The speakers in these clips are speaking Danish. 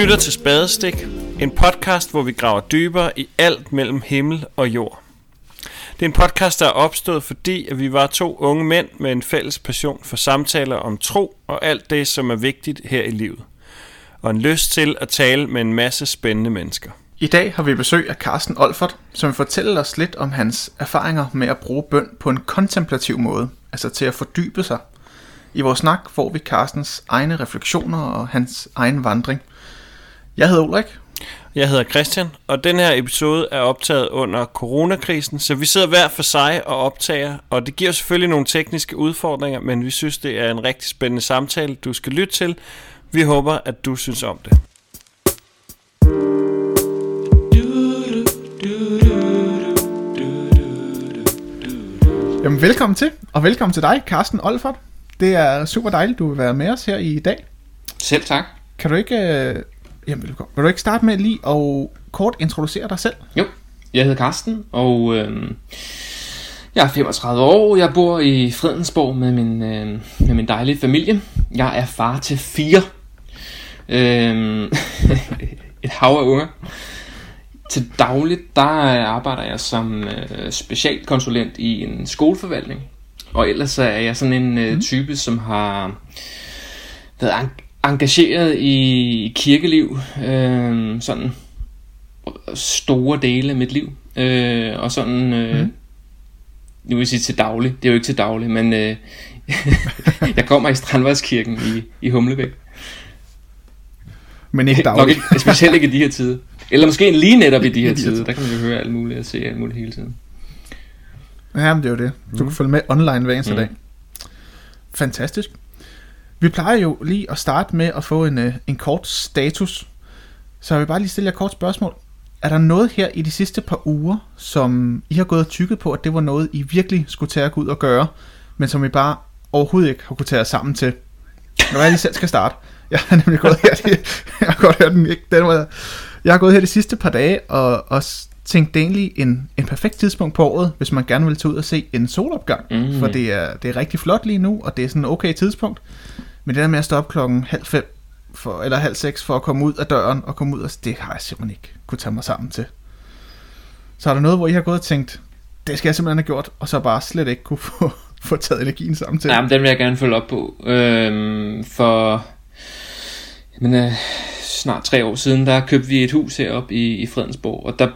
lytter til Spadestik, en podcast, hvor vi graver dybere i alt mellem himmel og jord. Det er en podcast, der er opstået, fordi at vi var to unge mænd med en fælles passion for samtaler om tro og alt det, som er vigtigt her i livet. Og en lyst til at tale med en masse spændende mennesker. I dag har vi besøg af Carsten Olfert, som fortæller os lidt om hans erfaringer med at bruge bøn på en kontemplativ måde, altså til at fordybe sig. I vores snak får vi Carstens egne refleksioner og hans egen vandring. Jeg hedder Ulrik. Jeg hedder Christian, og den her episode er optaget under coronakrisen, så vi sidder hver for sig og optager, og det giver selvfølgelig nogle tekniske udfordringer, men vi synes, det er en rigtig spændende samtale, du skal lytte til. Vi håber, at du synes om det. Jamen velkommen til, og velkommen til dig, Carsten Olfert. Det er super dejligt, du vil være med os her i dag. Selv tak. Kan du ikke, øh, jamen, du, vil du ikke starte med lige at kort introducere dig selv? Jo, jeg hedder Carsten, og øh, jeg er 35 år. Jeg bor i Fredensborg med min, øh, med min dejlige familie. Jeg er far til fire. Øh, et hav af unger. Til dagligt, der arbejder jeg som øh, specialkonsulent i en skoleforvaltning. Og ellers er jeg sådan en øh, Mhm. type, som har været engageret i kirkeliv. Øh, sådan store dele af mit liv. Øh, og sådan, øh, Mhm. mm. nu vil jeg sige til daglig, det er jo ikke til daglig, men øh, jeg kommer i Strandvejskirken i, i Humlebæk. Men ikke Nok dagligt. ikke, specielt ikke i de her tider. Eller måske lige netop i de her de her tider, der kan man jo høre alt muligt og se alt muligt hele tiden. Ja, men det er jo det. Du kan følge med online hver eneste Mm. dag. Fantastisk. Vi plejer jo lige at starte med at få en, øh, en kort status. Så jeg vil bare lige stille jer et kort spørgsmål. Er der noget her i de sidste par uger, som I har gået og tykket på, at det var noget, I virkelig skulle tage at gå ud og gøre, men som I bare overhovedet ikke har kunne tage jer sammen til? Når jeg lige selv skal starte. Jeg har nemlig gået her, de, jeg har godt hørt den ikke, den var, jeg har gået her de sidste par dage og, og tænkt, det er egentlig en, en perfekt tidspunkt på året, hvis man gerne vil tage ud og se en solopgang. Mm. For det er, det er rigtig flot lige nu, og det er sådan en okay tidspunkt. Men det der med at stoppe op klokken halv fem, for, eller halv seks for at komme ud af døren og komme ud, og det har jeg simpelthen ikke kunne tage mig sammen til. Så er der noget, hvor I har gået og tænkt, det skal jeg simpelthen have gjort, og så bare slet ikke kunne få, få taget energien sammen til. Ja, men den vil jeg gerne følge op på. Øhm, for men, øh, snart tre år siden, der købte vi et hus heroppe i, i Fredensborg, og der,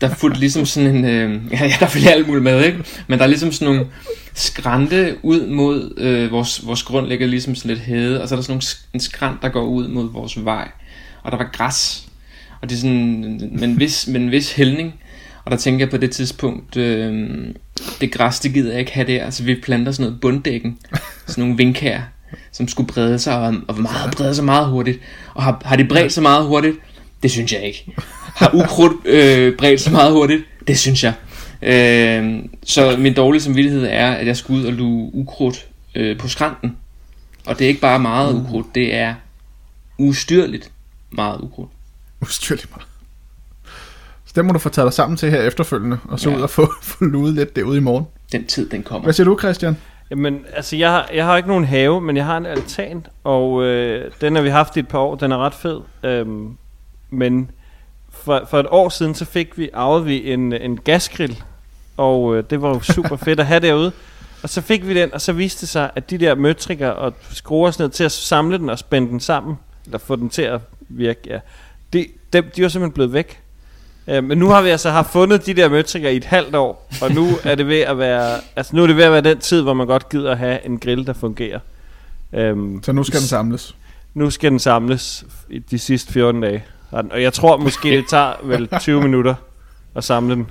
der fulgte ligesom sådan en, øh, ja, ja, der fulgte alt muligt med, ikke? Men der er ligesom sådan nogle skrænte ud mod, øh, vores, vores grund ligger ligesom sådan lidt hede, og så er der sådan nogle, en skrant, der går ud mod vores vej, og der var græs, og det er sådan, men hvis, vis, men en vis hældning, og der tænker jeg på det tidspunkt, øh, det græs, det gider jeg ikke have der, altså vi planter sådan noget bunddækken, sådan nogle vinkær, som skulle brede sig, og, og meget, brede sig meget hurtigt. Og har, har det bredt sig meget hurtigt? Det synes jeg ikke. Har ukrudt øh, bredt sig meget hurtigt? Det synes jeg. Øh, så min dårlige samvittighed er, at jeg skal ud og luge ukrudt øh, på skrænten. Og det er ikke bare meget ukrudt, det er ustyrligt meget ukrudt. Ustyrligt meget. Så det må du få taget dig sammen til her efterfølgende, og så Ja. ud og få, få luet lidt derude i morgen. Den tid, den kommer. Hvad siger du, Christian? Jamen, altså, jeg har, jeg har ikke nogen have, men jeg har en altan, og øh, den har vi haft i et par år. Den er ret fed. Øhm, men for, for et år siden, så fik vi, arvede vi en, en gasgrill, og øh, det var jo super fedt at have derude. Og så fik vi den, og så viste det sig, at de der møtrikker og skruer sådan noget til at samle den og spænde den sammen, eller få den til at virke, ja, de, de, de var simpelthen blevet væk. Øh, men nu har vi altså haft fundet de der møtrikker i et halvt år, og nu er det ved at være, altså nu er det ved at være den tid, hvor man godt gider at have en grill, der fungerer. Øhm, Så nu skal den samles. nu skal den samles i de sidste 14 dage. Og jeg tror måske, det tager vel 20 minutter at samle den.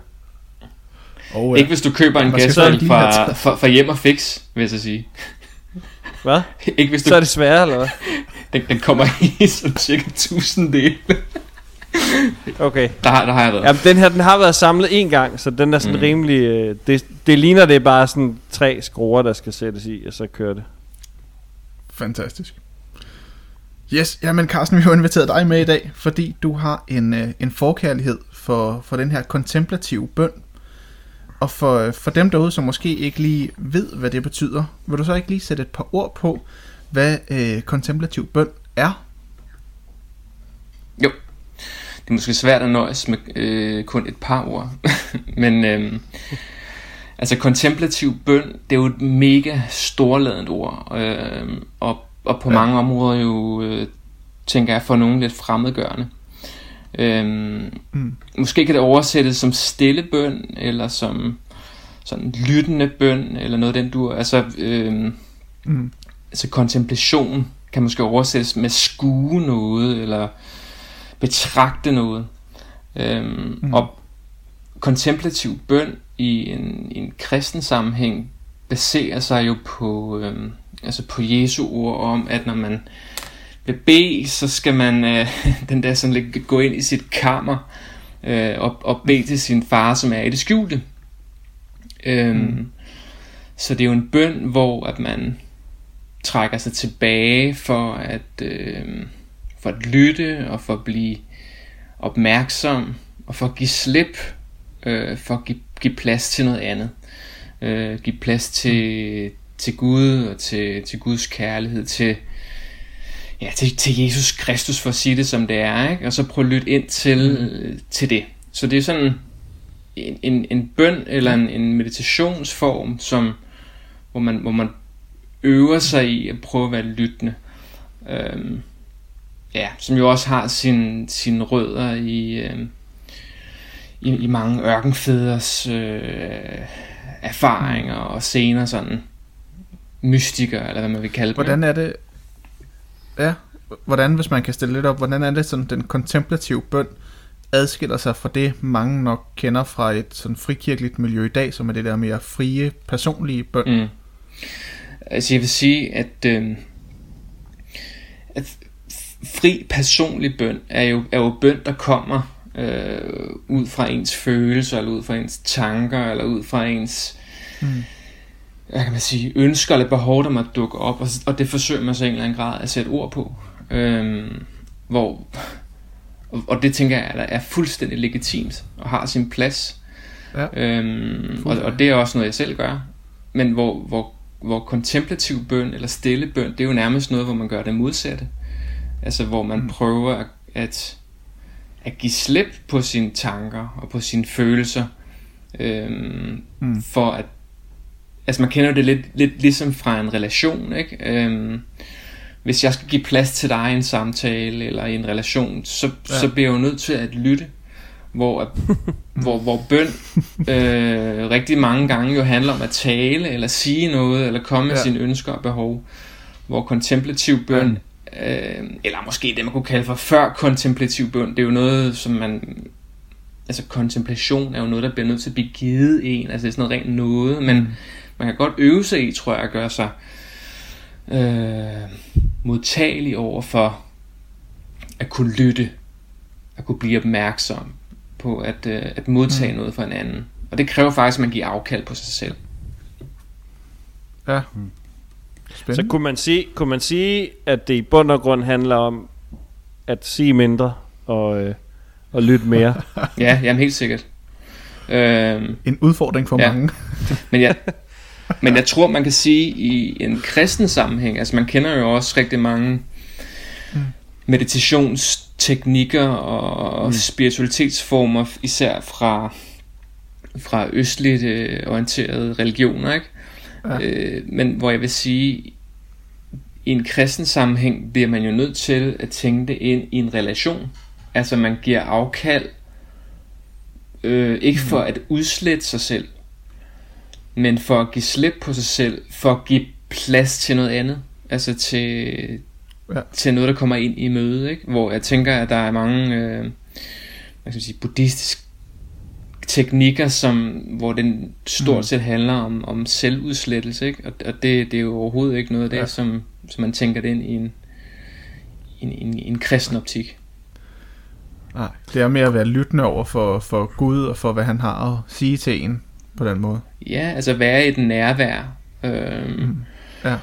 Oh, Ikke hvis du køber en gasgrill fra, fra, fra hjem og fix, vil jeg så sige. Hvad? Ikke hvis du, Så er det sværere, eller hvad? den, den kommer i sådan cirka 1000 dele. Okay. Der har, der har jeg været. Jamen, den her, den har været samlet en gang, så den er sådan mm. Rimelig... Øh, det, det ligner, det er bare sådan tre skruer, der skal sættes i, og så kører det. Fantastisk. Yes, jamen Carsten, vi har inviteret dig med i dag, fordi du har en, øh, en forkærlighed for, for den her kontemplative bøn. Og for, øh, for dem derude, som måske ikke lige ved, hvad det betyder, vil du så ikke lige sætte et par ord på, hvad øh, kontemplativ bøn er? Det er måske svært at nøjes med øh, kun et par ord. Men øh, altså kontemplativ bøn, det er jo et mega storladent ord. Øh, og, og på ja. mange områder jo, øh, tænker jeg, for nogen lidt fremmedgørende. Øhm, mm. Måske kan det oversættes som stille bøn, eller som sådan lyttende bøn, eller noget den du... Altså, øhm, mm. altså kontemplation kan måske oversættes med skue noget, eller betragte noget. Øhm, mm. Og kontemplativ bøn i en, i en kristen sammenhæng baserer sig jo på, øhm, altså på Jesu ord om, at når man vil bede, så skal man øh, den der sådan lidt gå ind i sit kammer øh, og, og bede til sin far, som er i det skjulte. Øhm, mm. Så det er jo en bøn, hvor at man trækker sig tilbage for at, øh, for at lytte og for at blive opmærksom og for at give slip, øh, for at give, give plads til noget andet. Øh, give plads til, til Gud og til, til Guds kærlighed, til, ja, til, til Jesus Kristus for at sige det som det er, ikke? og så prøve at lytte ind til, mm. til det. Så det er sådan en, en, en bøn eller en, en meditationsform, som, hvor, man, hvor man øver sig i at prøve at være lyttende. Øhm, ja, som jo også har sin, sine rødder i, øhm, i, i mange ørkenfædres øh, erfaringer og scener sådan mystikere, eller hvad man vil kalde dem. Hvordan er det, Ja, hvordan, hvis man kan stille lidt op, hvordan er det sådan, den kontemplative bøn adskiller sig fra det, mange nok kender fra et sådan frikirkeligt miljø i dag, som er det der mere frie, personlige bøn? Mm. Altså jeg vil sige, at, øh, at fri personlig bøn er jo, er jo bøn, der kommer øh, ud fra ens følelser, eller ud fra ens tanker, eller ud fra ens... Mm hvad kan man sige, ønsker eller behov, der måtte dukke op, og, og det forsøger man så i en eller anden grad at sætte ord på. Øhm, hvor, og, og det tænker jeg er, er fuldstændig legitimt og har sin plads. Ja. Øhm, og, og det er også noget, jeg selv gør. Men hvor, hvor, hvor kontemplativ bøn eller stille bøn, det er jo nærmest noget, hvor man gør det modsatte. Altså hvor man mm. prøver at, at, at give slip på sine tanker og på sine følelser, øhm, mm. for at altså man kender det lidt, lidt ligesom fra en relation, ikke? Øhm, hvis jeg skal give plads til dig i en samtale eller i en relation, så, ja. så bliver jeg jo nødt til at lytte. Hvor, hvor, hvor bøn øh, rigtig mange gange jo handler om at tale, eller sige noget, eller komme med ja. sine ønsker og behov. Hvor kontemplativ bøn, øh, eller måske det man kunne kalde for før kontemplativ bøn, det er jo noget, som man... Altså kontemplation er jo noget, der bliver nødt til at blive givet en, altså det er sådan noget rent noget, men mm man kan godt øve sig i, tror jeg, at gøre sig øh, modtagelig over for at kunne lytte, at kunne blive opmærksom på at, øh, at modtage mm. noget fra en anden. Og det kræver faktisk, at man giver afkald på sig selv. Ja. Mm. Så kunne man, sige, kunne man sige, at det i bund og grund handler om at sige mindre og, øh, og lytte mere? ja, jamen helt sikkert. Øhm, en udfordring for ja. mange. Men jeg, men jeg tror, man kan sige i en kristen sammenhæng, altså man kender jo også rigtig mange mm. meditationsteknikker og mm. spiritualitetsformer, især fra, fra østligt øh, orienterede religioner, ikke? Ja. Øh, men hvor jeg vil sige, i en kristen sammenhæng bliver man jo nødt til at tænke det ind i en relation. Altså man giver afkald, øh, ikke for mm. at udslette sig selv, men for at give slip på sig selv, for at give plads til noget andet, altså til, ja. til noget, der kommer ind i møde, ikke? hvor jeg tænker, at der er mange øh, hvad skal man sige, buddhistiske teknikker, som, hvor den stort mm. set handler om, om selvudslettelse, ikke? og, og det, det er jo overhovedet ikke noget af det, ja. som, som man tænker det ind i en, en, en, en kristen optik. Nej, det er mere at være lyttende over for, for Gud og for, hvad han har at sige til en på den måde. Ja, altså være i et nærvær. Øhm, mm. ja.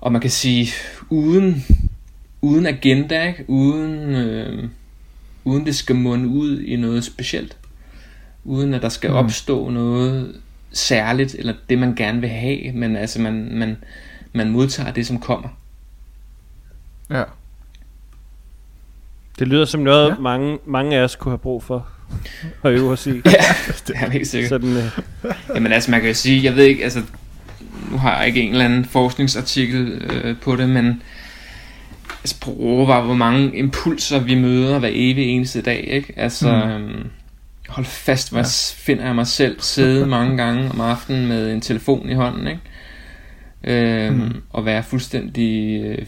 Og man kan sige, uden, uden agenda, ikke? Uden, øh, uden det skal munde ud i noget specielt. Uden at der skal mm. opstå noget særligt, eller det man gerne vil have, men altså man, man, man modtager det, som kommer. Ja. Det lyder som noget, Ja. mange, mange af os kunne have brug for at øve os i. Ja, det er helt sikkert. Sådan, øh, Jamen altså, man kan jo sige, jeg ved ikke, altså, nu har jeg ikke en eller anden forskningsartikel øh, på det, men altså, prøv at overveje, hvor mange impulser vi møder hver evig eneste dag, ikke? Altså, mm. øhm, hold fast, hvor ja. finder jeg mig selv sidde mange gange om aftenen med en telefon i hånden, ikke? Øhm, Mm. mm. Og være fuldstændig øh,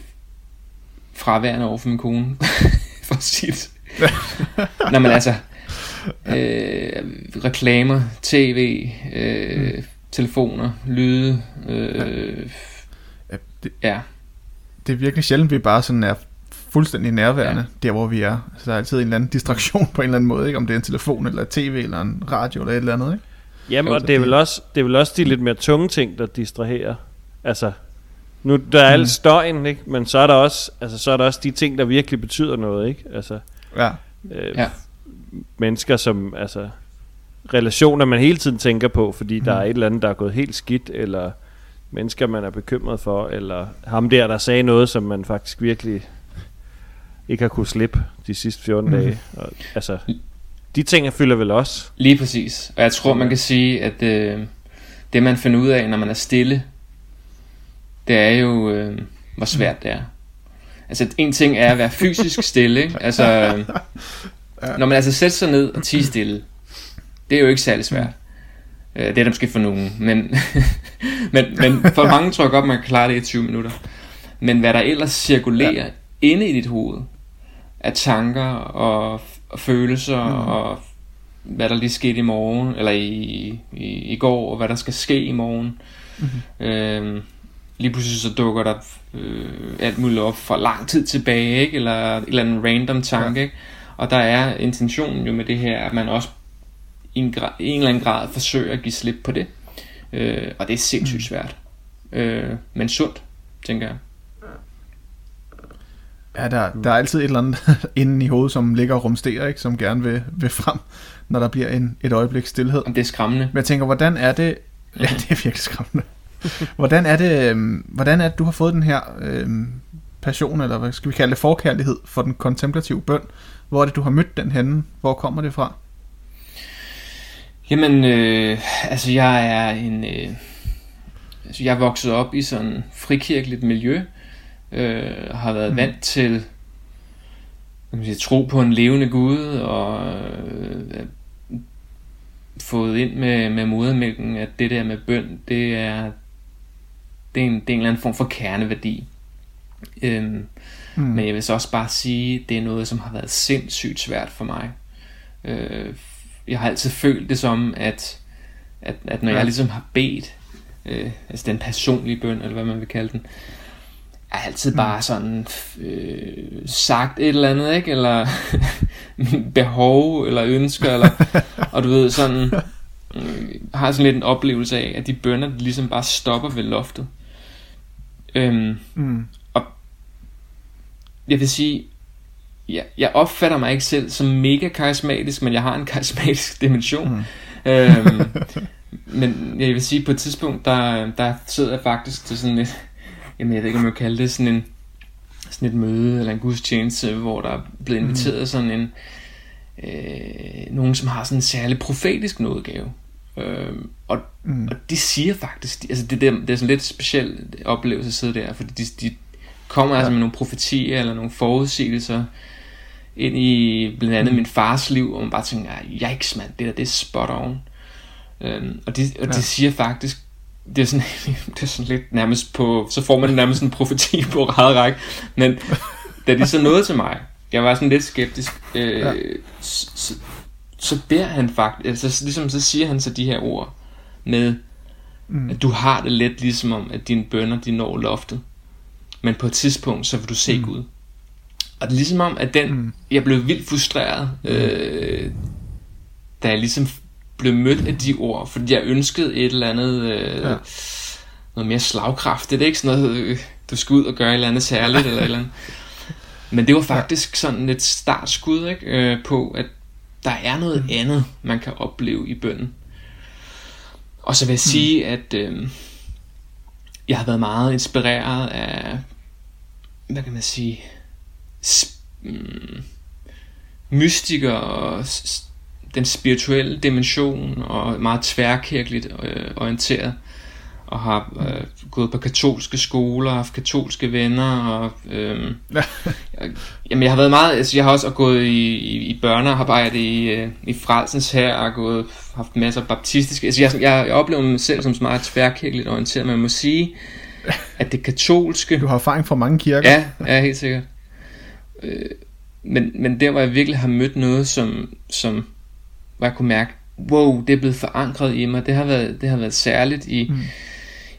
fraværende over for min kone, for at sige det. Nå, men altså, øh, reklamer, tv, øh, mm. telefoner, lyde, øh, Ja, det, ja. det er virkelig sjældent, vi bare sådan er fuldstændig nærværende, ja. der hvor vi er. Så der er altid en eller anden distraktion på en eller anden måde, ikke? om det er en telefon, eller tv, eller en radio, eller et eller andet. Ikke? Jamen, og det er, vel også, det er vel også de lidt mere tunge ting, der distraherer. Altså, nu der er Mm. al støjen, ikke? men så er, der også, altså, så er der også de ting, der virkelig betyder noget. Ikke? Altså, Ja. øh, Ja. mennesker som, altså, relationer, man hele tiden tænker på, fordi mm. der er et eller andet, der er gået helt skidt, eller mennesker, man er bekymret for, eller ham der, der sagde noget, som man faktisk virkelig ikke har kunne slippe de sidste 14 Mhm. mm. dage. Og, altså, de ting fylder vel også. Lige præcis. Og jeg tror, man kan sige, at øh, det man finder ud af, når man er stille, det er jo, øh, hvor svært det er. Altså, en ting er at være fysisk stille, ikke? Altså, øh, når man altså sætter sig ned og tiger stille, det er jo ikke særlig svært. Øh, det er det måske for nogen, men, men, men for mange tror jeg godt, man kan klare det i 20 minutter. Men hvad der ellers cirkulerer ja. Inde i dit hoved, af tanker og, og følelser mm. og hvad der lige skete i morgen, eller i, i, i går, og hvad der skal ske i morgen. Mm-hmm. Øhm, lige pludselig så dukker der øh, alt muligt op for lang tid tilbage, ikke? eller en eller anden random tanke. Ja. Ikke? Og der er intentionen jo med det her, at man også i en, gra- i en eller anden grad forsøger at give slip på det. Øh, og det er sindssygt svært. Øh, men sundt, tænker jeg. Ja, der, der er altid et eller andet inde i hovedet, som ligger og rumsterer, ikke? som gerne vil, vil frem, når der bliver en, et øjeblik stillhed. Det er skræmmende. Men jeg tænker, hvordan er det... Ja, det er virkelig skræmmende. Hvordan er det, øhm, hvordan er det du har fået den her øhm, passion, eller hvad skal vi kalde det, forkærlighed for den kontemplative bøn? Hvor er det, du har mødt den henne? Hvor kommer det fra? Jamen, øh, altså jeg er en... Øh, altså jeg er vokset op i sådan frikirkeligt miljø, øh, har været mm. vant til kan man sige, tro på en levende Gud, og øh, fået ind med, med modermælken, at det der med bøn, det er, det er, en, det er en eller anden form for kerneværdi. Øhm, mm. Men jeg vil så også bare sige, det er noget, som har været sindssygt svært for mig. Øh, jeg har altid følt det som, at, at, at når ja. jeg ligesom har bedt, øh, altså den personlige bøn, eller hvad man vil kalde den, jeg har altid bare sådan øh, sagt et eller andet, ikke? Eller behov, eller ønsker, eller, og du ved, sådan, øh, har sådan lidt en oplevelse af, at de bønder de ligesom bare stopper ved loftet. Øhm, Mm. og jeg vil sige, jeg, jeg opfatter mig ikke selv som mega karismatisk, men jeg har en karismatisk dimension. Mm. øhm, men jeg vil sige, på et tidspunkt, der, der sidder jeg faktisk til sådan et, jamen jeg ved ikke, om jeg kalde det sådan en, sådan et møde, eller en gudstjeneste, hvor der er blevet inviteret mm. sådan en, øh, nogen, som har sådan en særlig profetisk nådegave. Øhm, og, mm. og de siger faktisk, de, altså det, det, det er sådan lidt speciel oplevelse at sidde der, fordi de, de kommer ja. altså med nogle profetier eller nogle forudsigelser ind i blandt andet mm. min fars liv, og man bare tænker, yikes mand, det der, det er spot on. Øhm, og de, og ja. de siger faktisk, det er, sådan, det er sådan lidt nærmest på, så får man nærmest en profeti på række, men da de så nåede til mig, jeg var sådan lidt skeptisk, øh, ja. så, så, beder han faktisk, altså ligesom så siger han så de her ord med, mm. at du har det lidt ligesom om, at dine bønder, de når loftet, men på et tidspunkt, så vil du se mm. Gud. Og det er ligesom om, at den, mm. jeg blev vildt frustreret, øh, da jeg ligesom blev mødt af de ord, fordi jeg ønskede et eller andet, øh, ja. noget mere slagkraftigt, det er ikke sådan noget, øh, du skal ud og gøre et eller andet særligt, eller et eller andet. Men det var faktisk sådan et startskud ikke, øh, på, at der er noget mm. andet, man kan opleve i bønden. Og så vil jeg mm. sige, at øh, jeg har været meget inspireret af, hvad kan man sige, sp- mm, mystiker og den spirituelle dimension og meget tværkirkeligt øh, orienteret og har øh, gået på katolske skoler, haft katolske venner og øh, jeg, jamen jeg har været meget, altså jeg har også gået i, i, i børnearbejde i, øh, i Frelsens her og gået, haft masser af baptistiske, altså jeg, jeg, jeg oplever mig selv som meget tværkirkeligt orienteret, men jeg må sige, at det katolske, Du har erfaring fra mange kirker. Ja, ja helt sikkert. Øh, men, men der, hvor jeg virkelig har mødt noget, som, som hvor jeg kunne mærke, wow, det er blevet forankret i mig, det har været, det har været særligt i, mm.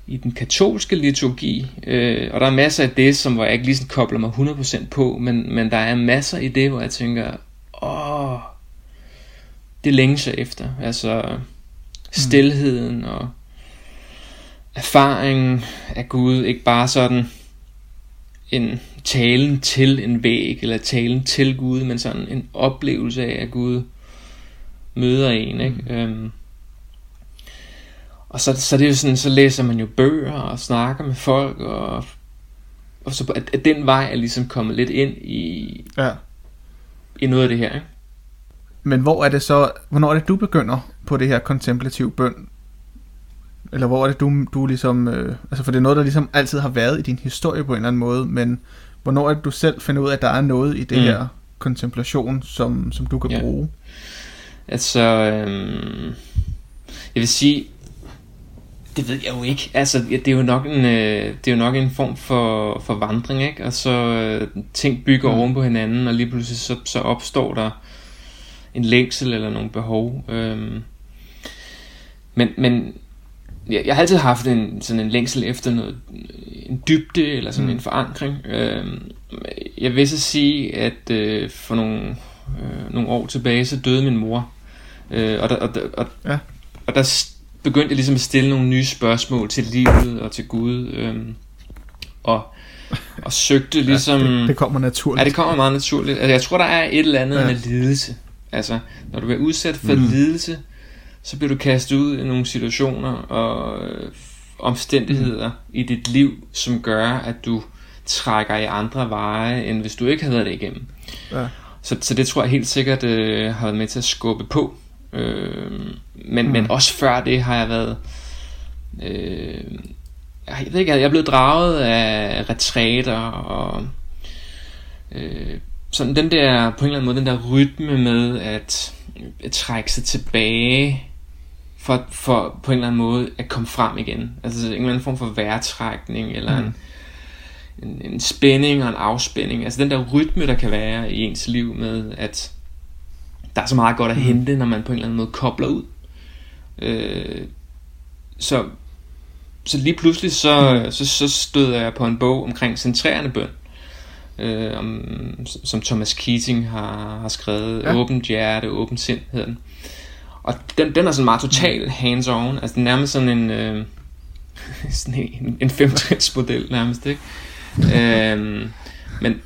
i den katolske liturgi. Øh, og der er masser af det, som hvor jeg ikke lige sådan kobler mig 100% på, men, men der er masser i det, hvor jeg tænker, åh, det længes jeg efter. Altså, stilheden mm. og erfaringen af Gud, ikke bare sådan en talen til en væg, eller talen til Gud, men sådan en oplevelse af, at Gud møder en, ikke? Mm. Øhm, og så, så det er jo sådan, så læser man jo bøger og snakker med folk, og, og så at, at den vej er ligesom kommet lidt ind i, ja. i noget af det her, ikke? Men hvor er det så, hvornår er det du begynder på det her kontemplativ bøn? Eller hvor er det du, du ligesom, øh, altså for det er noget, der ligesom altid har været i din historie på en eller anden måde, men hvornår er det du selv finder ud af, at der er noget i det mm. her kontemplation, som, som du kan Ja. bruge? Altså, øhm, jeg vil sige, det ved jeg jo ikke. Altså, det er jo nok en, øh, det er jo nok en form for, for vandring, ikke? Og så øh, ting bygger Mm. oven på hinanden, og lige pludselig så, så opstår der en længsel eller nogle behov. Øhm, men, men jeg, jeg har altid haft en, sådan en længsel efter noget, en dybde eller sådan mm. en forankring. Øhm, jeg vil så sige, at øh, for nogle, øh, nogle år tilbage, så døde min mor. Øh, og, der, og, der- og, Ja. og der begyndte jeg ligesom at stille nogle nye spørgsmål til livet og til Gud. Øhm, og, og søgte ligesom... Ja, det, det kommer naturligt. Ja, det kommer meget naturligt. Altså, jeg tror, der er et eller andet Ja. med lidelse. Altså, når du bliver udsat for mm. lidelse, så bliver du kastet ud i nogle situationer og øh, omstændigheder mm. i dit liv, som gør, at du trækker i andre veje, end hvis du ikke havde været det igennem. Ja. Så, så det tror jeg helt sikkert øh, har været med til at skubbe på. Øh, men, Mm. men også før det har jeg været... Øh, jeg ved ikke, jeg er blevet draget af retræter og øh, sådan den der, på en eller anden måde, den der rytme med at, at trække sig tilbage for, for på en eller anden måde at komme frem igen. Altså en eller anden form for vejrtrækning eller mm. en, en, en spænding og en afspænding. Altså den der rytme, der kan være i ens liv med, at der er så meget godt at Mm. hente, når man på en eller anden måde kobler ud. Øh, så, så lige pludselig så, så, så støder jeg på en bog omkring centrerende bøn, øh, om, som Thomas Keating har, har skrevet. Ja. Åbent hjerte, åbent sind hedder den. Og den, den er sådan meget total hands-on. Altså den er nærmest sådan en, øh, sådan en, en femtrinsmodel nærmest, ikke? Øhm, men,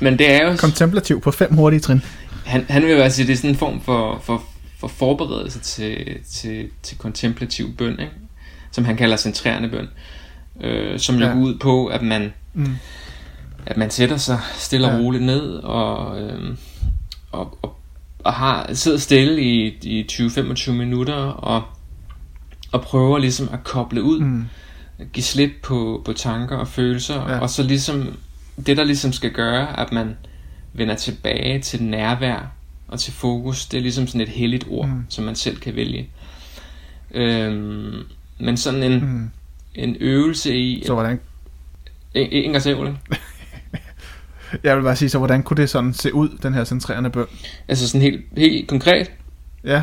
men det er jo... Kontemplativ på fem hurtige trin. Han, han vil jo altså sige, det er sådan en form for, for, for forberedelse til, til, til kontemplativ bøn, ikke? som han kalder centrerende bøn, øh, som jo Ja. går ud på, at man, Mm. at man sætter sig stille og Ja. roligt ned og, øh, og, og, og har sidder stille i, i 20-25 minutter og, og prøver ligesom at koble ud, Mm. Give slip på, på tanker og følelser, Ja. og så ligesom, det der ligesom skal gøre, at man vender tilbage til nærvær og til fokus, det er ligesom sådan et helligt ord, Mm. som man selv kan vælge. Øhm, men sådan en, mm. En øvelse i... Så hvordan, En, en gang til, jeg vil bare sige, så hvordan kunne det sådan se ud, den her centrerende bøn? Altså sådan helt, helt konkret. Ja,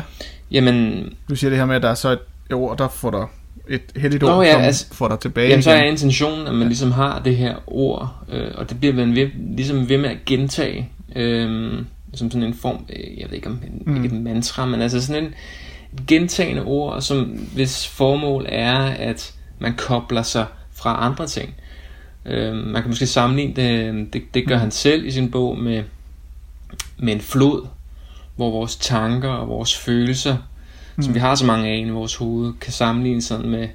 Jamen, du siger det her med, at der er så et ord, der får dig et heldigt Nå, ord, ja, som altså- får dig tilbage jamen så er igen. intentionen, at man ligesom har det her ord, øh, og det bliver man ved, ligesom ved med at gentage, øh, som sådan en form, øh, jeg ved ikke om Mm. mm. ikke et mantra, men altså sådan en gentagende ord, som hvis formål er, at man kobler sig fra andre ting. Øh, man kan måske sammenligne det, det, det gør Mm. han selv i sin bog med, med en flod, hvor vores tanker og vores følelser, mm. som vi har så mange af i vores hoved, kan sammenlignes sådan med,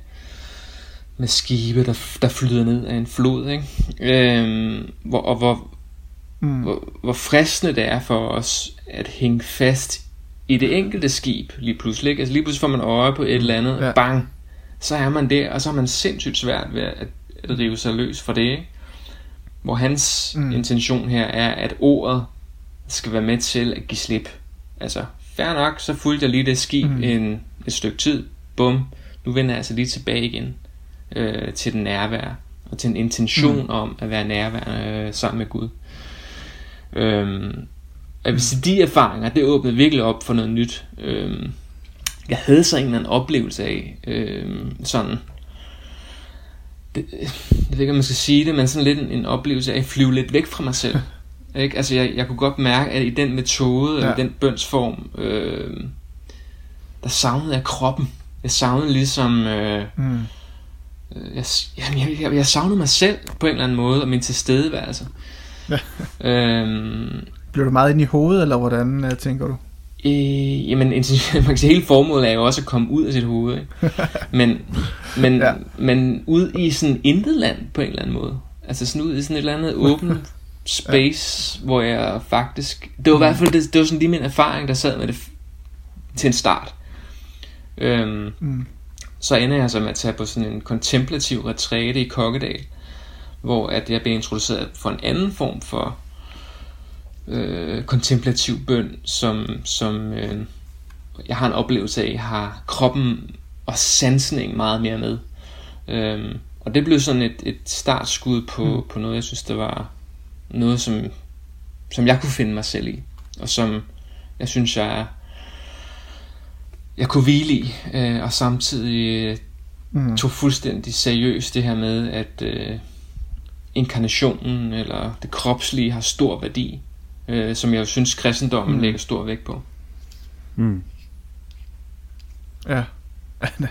med skibe, der, der flyder ned af en flod, ikke? Øhm, hvor, og hvor, mm. hvor, hvor fristende det er for os at hænge fast i det enkelte skib lige pludselig. Ikke? Altså lige pludselig får man øje på et eller andet, ja. bang, så er man der, og så er man sindssygt svært ved at, at rive sig løs for det. Ikke? Hvor hans mm. intention her er, at ordet skal være med til at give slip. Altså, fair nok, så fulgte jeg lige det skib mm. en, et stykke tid. Bum, nu vender jeg altså lige tilbage igen øh, til den nærvær. Og til en intention mm. om at være nærværende øh, sammen med Gud. Øhm, jeg vil sige, de erfaringer, det åbnede virkelig op for noget nyt. Øhm, jeg havde så en eller anden oplevelse af, øhm, sådan, det, jeg ved ikke, om man skal sige det, men sådan lidt en, en oplevelse af at flyve lidt væk fra mig selv. Ikke? Altså, jeg, jeg kunne godt mærke, at i den metode, ja. eller den bønsform, øh, der savnede jeg kroppen. Jeg savnede ligesom... Øh, mm. jeg, jeg, jeg, jeg savnede mig selv på en eller anden måde, og min tilstedeværelse. Ja. øhm, Bliver du meget ind i hovedet, eller hvordan uh, tænker du? Øh, jamen, man kan sige, hele formålet er jo også at komme ud af sit hoved. Ikke? Men, men, ja. men ud i sådan intet land på en eller anden måde. Altså sådan ud i sådan et eller andet åbent space, ja. hvor jeg faktisk... Det var i hvert fald det, det var sådan lige min erfaring, der sad med det til en start. Øhm, mm. Så ender jeg så med at tage på sådan en kontemplativ retræte i Kokkedal, hvor at jeg blev introduceret for en anden form for øh, kontemplativ bøn, som, som øh, jeg har en oplevelse af, har kroppen og sansning meget mere med. Øhm, og det blev sådan et, et startskud på, mm. på noget, jeg synes, der var noget, som, som jeg kunne finde mig selv i, og som jeg synes, jeg, jeg kunne hvile i, øh, og samtidig mm. tog fuldstændig seriøst det her med, at øh, inkarnationen eller det kropslige har stor værdi, øh, som jeg synes, kristendommen mm. lægger stor vægt på. Mm. Ja,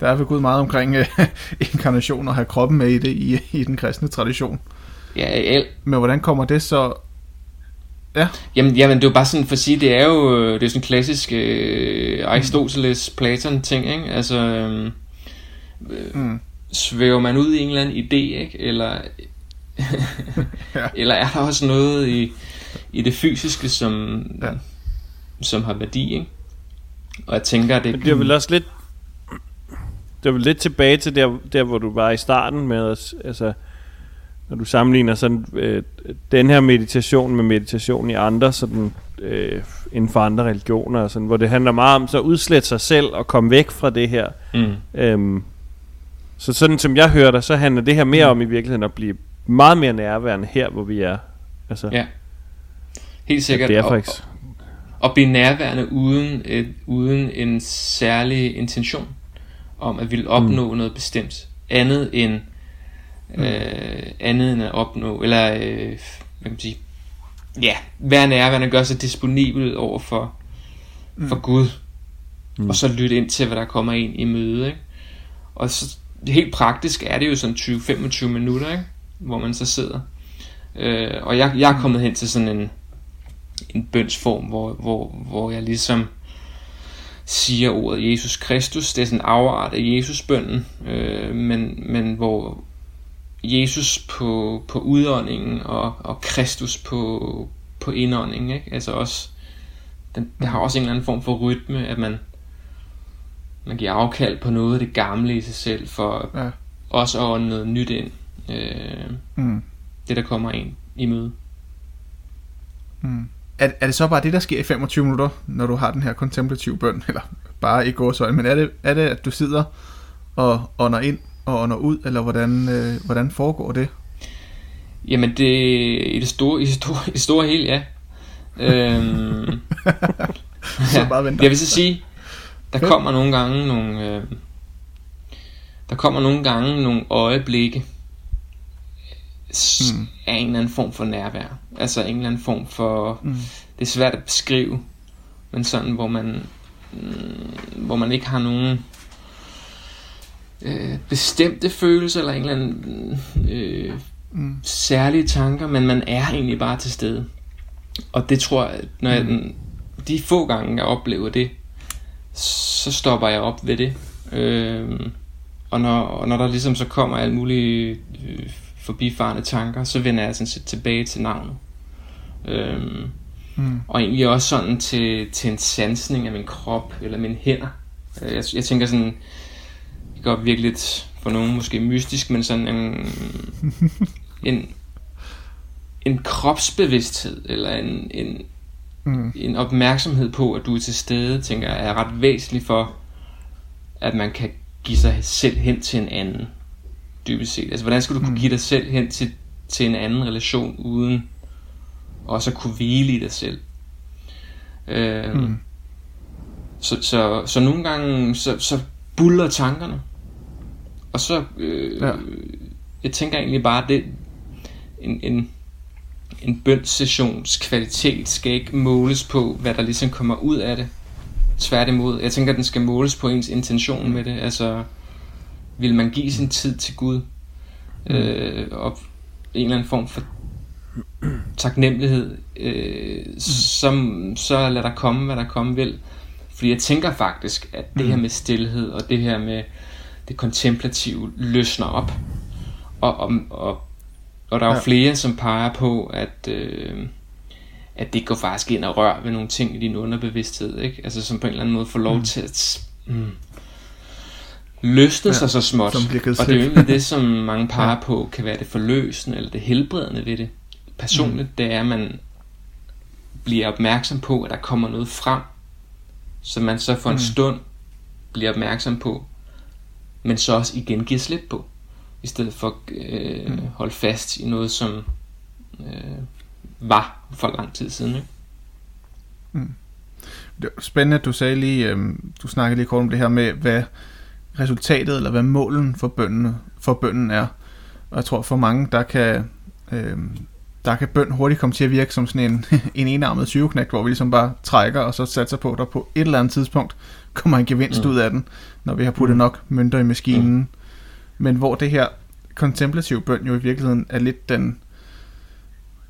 der er vel gået meget omkring øh, inkarnation og have kroppen med i det i, i den kristne tradition. Ja, al... Men hvordan kommer det så... Ja. Jamen, jamen, det er jo bare sådan for at sige, det er jo det er sådan en klassisk øh, Aristoteles, Platon ting, ikke? Altså, øh, mm. svæver man ud i en eller anden idé, ikke? Eller, ja. eller er der også noget i, i det fysiske, som, ja. som har værdi, ikke? Og jeg tænker, det... det er vel også lidt... Det er vel lidt tilbage til der, der hvor du var i starten med, altså, når du sammenligner sådan, øh, den her meditation med meditation i andre, sådan, øh, inden for andre religioner, sådan, hvor det handler meget om så at udslætte sig selv og komme væk fra det her. Mm. Øhm, så sådan som jeg hører dig, så handler det her mere mm. om i virkeligheden at blive meget mere nærværende her, hvor vi er. Altså, ja, helt sikkert. Ja, derfor ikke... Og, og blive nærværende uden, et, uden en særlig intention om at ville opnå mm. noget bestemt. Andet end mm. øh, andet end at opnå, eller øh, hvad kan man sige, ja, være nærværende, gøre sig disponibel over for, mm. for Gud, mm. og så lytte ind til, hvad der kommer ind i møde, ikke? Og så helt praktisk er det jo sådan 20-25 minutter, ikke? hvor man så sidder. Øh, og jeg, jeg er kommet hen til sådan en, en bønsform, hvor, hvor, hvor jeg ligesom siger ordet Jesus Kristus. Det er sådan en afart af Jesusbønden, øh, men, men hvor, Jesus på, på udåndingen og, og Kristus på, på indåndingen. Ikke? Altså også, den, der har også en eller anden form for rytme, at man, man giver afkald på noget af det gamle i sig selv, for ja. også at ånde noget nyt ind. Øh, mm. Det der kommer ind i møde. Mm. Er, er det så bare det, der sker i 25 minutter, når du har den her kontemplative bøn? Eller bare i gåsøjne, men er det, er det, at du sidder og ånder ind og ånder ud, eller hvordan, øh, hvordan foregår det? Jamen, det, i, det store, i, det store, i det store hele, ja. øhm, så bare venter. Jeg vil så sige, der kommer nogle gange nogle, øh, der kommer nogle gange nogle øjeblikke mm. af en eller anden form for nærvær. Altså en eller anden form for, mm. det er svært at beskrive, men sådan, hvor man, mm, hvor man ikke har nogen øh, bestemte følelser eller en eller anden øh, mm. særlige tanker, men man er egentlig bare til stede. Og det tror jeg, når jeg, mm. de få gange jeg oplever det, så stopper jeg op ved det. Øh, og, når, og når der ligesom så kommer alle mulige øh, forbifarende tanker, så vender jeg sådan set tilbage til navnet. Øhm, mm. Og egentlig også sådan til, til en sansning af min krop eller mine hænder. Øh, jeg, jeg tænker sådan, det går virkelig lidt for nogen måske mystisk, men sådan en, en, en kropsbevidsthed, eller en, en, mm. en opmærksomhed på, at du er til stede, tænker jeg, er ret væsentlig for, at man kan give sig selv hen til en anden, dybest set. Altså, hvordan skal du mm. kunne give dig selv hen til, til en anden relation, uden også at kunne hvile i dig selv? Øh, mm. så, så, så nogle gange, så, så buller tankerne. Og så, øh, ja. jeg tænker egentlig bare, det en, en, en bøndsessions kvalitet skal ikke måles på, hvad der ligesom kommer ud af det. Tværtimod, jeg tænker, at den skal måles på ens intention med det. Altså, vil man give sin tid til Gud, mm. øh, og en eller anden form for taknemmelighed, øh, mm. så, så lad der komme, hvad der komme vil. Fordi jeg tænker faktisk, at det her mm. med stillhed, og det her med det kontemplative, løsner op. Og, og, og, og der er jo ja. flere, som peger på, at... Øh, at det går faktisk ind og rører ved nogle ting i din underbevidsthed, ikke? Altså som på en eller anden måde får lov mm. til at mm, løsne ja, sig så småt. Og det er jo egentlig det, som mange peger ja. på, kan være det forløsende eller det helbredende ved det. Personligt, mm. det er, at man bliver opmærksom på, at der kommer noget frem, som man så for en mm. stund bliver opmærksom på, men så også igen giver slip på, i stedet for at øh, mm. holde fast i noget, som øh, var for lang tid siden. Ikke? Mm. Det er spændende, at du sagde lige, øh, du snakkede lige kort om det her med, hvad resultatet eller hvad målen for bønden, for bønden er. Og jeg tror for mange, der kan, øh, der kan bøn hurtigt komme til at virke som sådan en, en enarmet syveknægt, hvor vi ligesom bare trækker og så satser på, at der på et eller andet tidspunkt kommer en gevinst mm. ud af den, når vi har puttet mm. nok mønter i maskinen. Mm. Men hvor det her kontemplative bøn jo i virkeligheden er lidt den,